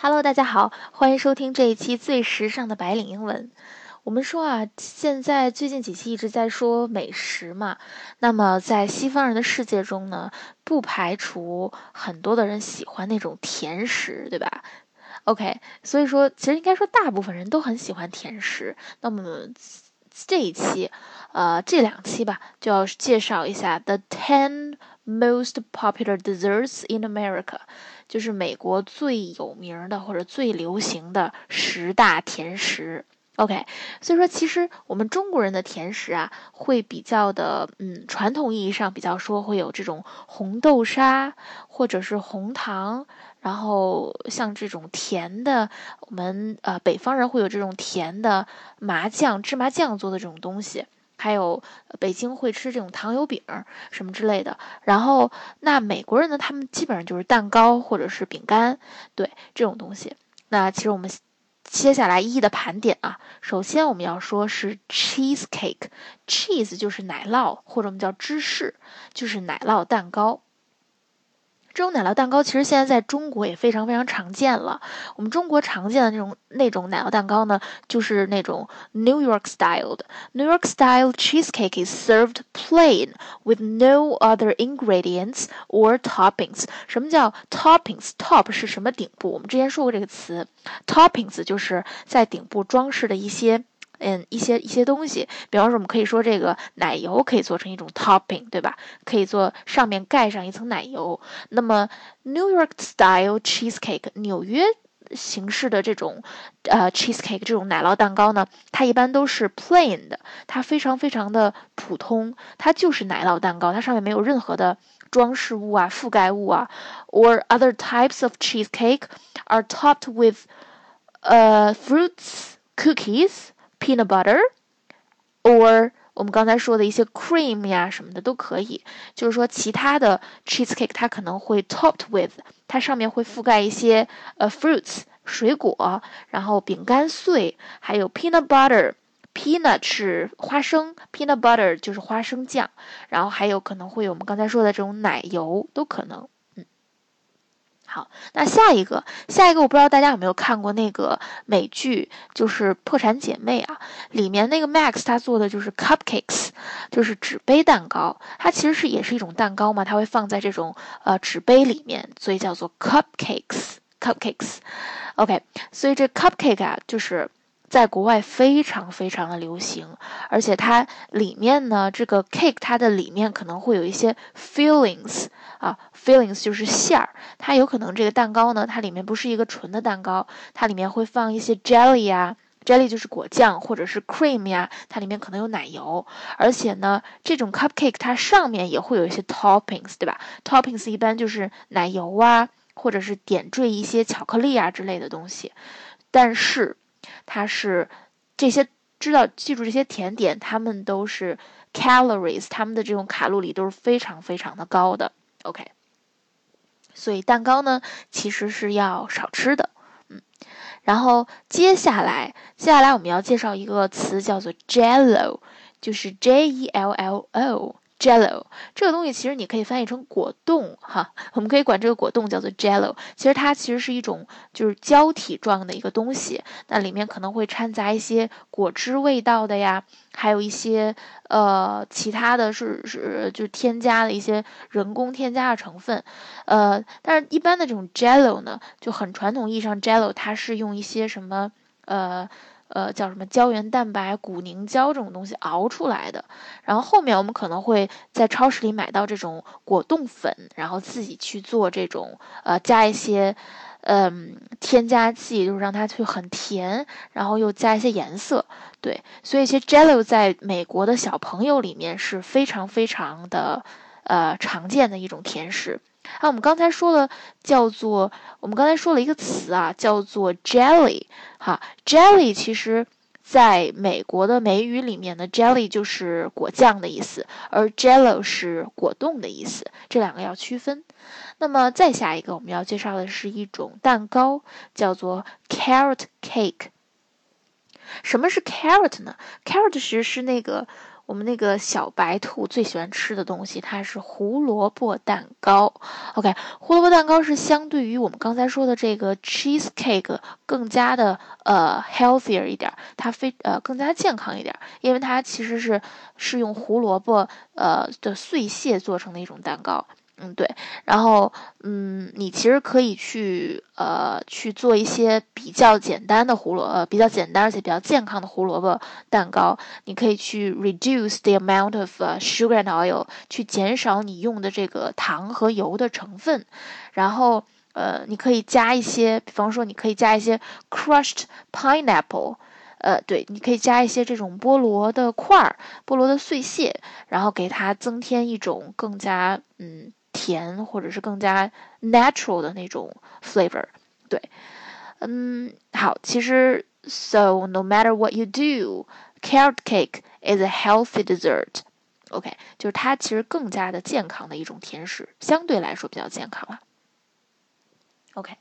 Hello，大家好，欢迎收听这一期最时尚的白领英文。我们说啊，现在最近几期一直在说美食嘛，那么在西方人的世界中呢，不排除很多的人喜欢那种甜食，对吧？OK，所以说其实应该说大部分人都很喜欢甜食。那么这一期，呃，这两期吧，就要介绍一下 The Ten Most Popular Desserts in America。就是美国最有名的或者最流行的十大甜食，OK。所以说，其实我们中国人的甜食啊，会比较的，嗯，传统意义上比较说会有这种红豆沙或者是红糖，然后像这种甜的，我们呃北方人会有这种甜的麻酱、芝麻酱做的这种东西。还有北京会吃这种糖油饼什么之类的，然后那美国人呢，他们基本上就是蛋糕或者是饼干，对这种东西。那其实我们接下来一一的盘点啊，首先我们要说是 cheese cake，cheese 就是奶酪或者我们叫芝士，就是奶酪蛋糕。这种奶酪蛋糕其实现在在中国也非常非常常见了。我们中国常见的那种那种奶酪蛋糕呢，就是那种 New York style 的 New York style cheesecake is served plain with no other ingredients or toppings。什么叫 toppings？top 是什么顶部？我们之前说过这个词，toppings 就是在顶部装饰的一些。嗯，一些一些东西，比方说，我们可以说这个奶油可以做成一种 topping，对吧？可以做上面盖上一层奶油。那么 New York style cheesecake，纽约形式的这种呃 cheesecake 这种奶酪蛋糕呢，它一般都是 plain 的，它非常非常的普通，它就是奶酪蛋糕，它上面没有任何的装饰物啊、覆盖物啊。Or other types of cheesecake are topped with 呃 fruits, cookies. Peanut butter，or 我们刚才说的一些 cream 呀什么的都可以。就是说，其他的 cheesecake 它可能会 topped with，它上面会覆盖一些呃 fruits 水果，然后饼干碎，还有 peanut butter。peanut 是花生，peanut butter 就是花生酱，然后还有可能会有我们刚才说的这种奶油都可能。好，那下一个，下一个，我不知道大家有没有看过那个美剧，就是《破产姐妹》啊，里面那个 Max 他做的就是 cupcakes，就是纸杯蛋糕，它其实是也是一种蛋糕嘛，它会放在这种呃纸杯里面，所以叫做 cupcakes，cupcakes。OK，所以这 cupcake 啊，就是在国外非常非常的流行，而且它里面呢，这个 cake 它的里面可能会有一些 fillings。啊，fillings 就是馅儿，它有可能这个蛋糕呢，它里面不是一个纯的蛋糕，它里面会放一些 jelly 呀，jelly 就是果酱或者是 cream 呀，它里面可能有奶油，而且呢，这种 cupcake 它上面也会有一些 toppings，对吧？toppings 一般就是奶油啊，或者是点缀一些巧克力啊之类的东西，但是它是这些知道记住这些甜点，它们都是 calories，它们的这种卡路里都是非常非常的高的。OK，所以蛋糕呢，其实是要少吃的，嗯。然后接下来，接下来我们要介绍一个词，叫做 Jello，就是 J E L L O。Jello 这个东西其实你可以翻译成果冻哈，我们可以管这个果冻叫做 Jello。其实它其实是一种就是胶体状的一个东西，那里面可能会掺杂一些果汁味道的呀，还有一些呃其他的是是就是添加了一些人工添加的成分，呃，但是一般的这种 Jello 呢，就很传统意义上 Jello 它是用一些什么呃。呃，叫什么胶原蛋白、骨凝胶这种东西熬出来的。然后后面我们可能会在超市里买到这种果冻粉，然后自己去做这种呃，加一些嗯添加剂，就是让它去很甜，然后又加一些颜色。对，所以其实 Jello 在美国的小朋友里面是非常非常的呃常见的一种甜食。啊，我们刚才说了，叫做我们刚才说了一个词啊，叫做 jelly。哈，jelly 其实在美国的美语里面呢，jelly 就是果酱的意思，而 jello 是果冻的意思，这两个要区分。那么再下一个我们要介绍的是一种蛋糕，叫做 carrot cake。什么是 carrot 呢？carrot 其实是那个。我们那个小白兔最喜欢吃的东西，它是胡萝卜蛋糕。OK，胡萝卜蛋糕是相对于我们刚才说的这个 cheesecake 更加的呃 healthier 一点，它非呃更加健康一点，因为它其实是是用胡萝卜呃的碎屑做成的一种蛋糕。嗯，对，然后，嗯，你其实可以去，呃，去做一些比较简单的胡萝，呃，比较简单而且比较健康的胡萝卜蛋糕。你可以去 reduce the amount of sugar and oil，去减少你用的这个糖和油的成分。然后，呃，你可以加一些，比方说，你可以加一些 crushed pineapple，呃，对，你可以加一些这种菠萝的块儿，菠萝的碎屑，然后给它增添一种更加，嗯。甜或者是更加 natural 的那种 flavor，对，嗯，好，其实 so no matter what you do，carrot cake is a healthy dessert，OK，就是它其实更加的健康的一种甜食，相对来说比较健康了。OK，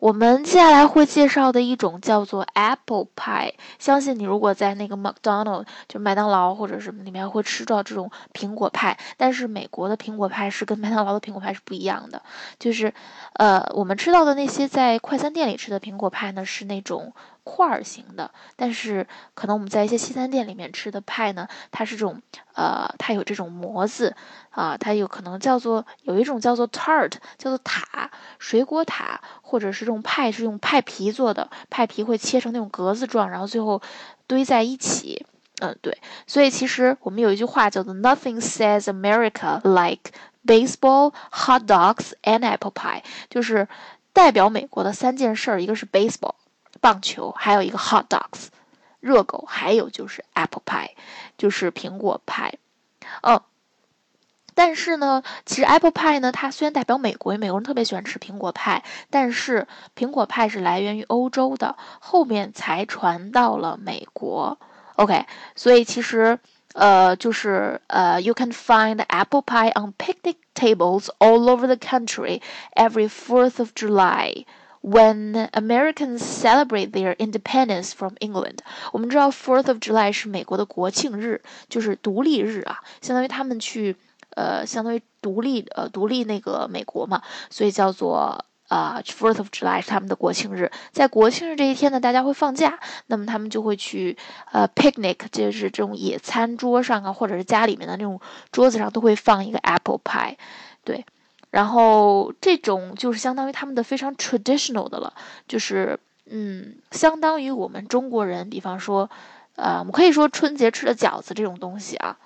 我们接下来会介绍的一种叫做 apple pie。相信你如果在那个 McDonald 就麦当劳或者什么里面会吃到这种苹果派，但是美国的苹果派是跟麦当劳的苹果派是不一样的。就是，呃，我们吃到的那些在快餐店里吃的苹果派呢，是那种。块儿型的，但是可能我们在一些西餐店里面吃的派呢，它是这种，呃，它有这种模子啊，它有可能叫做有一种叫做 tart，叫做塔，水果塔，或者是这种派是用派皮做的，派皮会切成那种格子状，然后最后堆在一起，嗯，对，所以其实我们有一句话叫做 Nothing says America like baseball, hot dogs and apple pie，就是代表美国的三件事儿，一个是 baseball。棒球，还有一个 hot dogs，热狗，还有就是 apple pie，就是苹果派。嗯，但是呢，其实 apple pie 呢，它虽然代表美国，美国人特别喜欢吃苹果派，但是苹果派是来源于欧洲的，后面才传到了美国。OK，所以其实呃，就是呃，you can find apple pie on picnic tables all over the country every Fourth of July. When Americans celebrate their independence from England，我们知道 Fourth of July 是美国的国庆日，就是独立日啊，相当于他们去，呃，相当于独立，呃，独立那个美国嘛，所以叫做啊 Fourth of July 是他们的国庆日。在国庆日这一天呢，大家会放假，那么他们就会去呃 picnic，就是这种野餐桌上啊，或者是家里面的那种桌子上都会放一个 apple pie，对。然后这种就是相当于他们的非常 traditional 的了，就是嗯，相当于我们中国人，比方说，呃，我们可以说春节吃的饺子这种东西啊。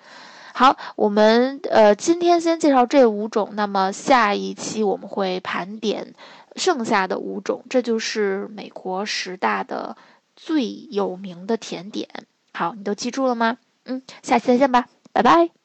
好，我们呃今天先介绍这五种，那么下一期我们会盘点剩下的五种，这就是美国十大的最有名的甜点。好，你都记住了吗？嗯，下期再见吧，拜拜。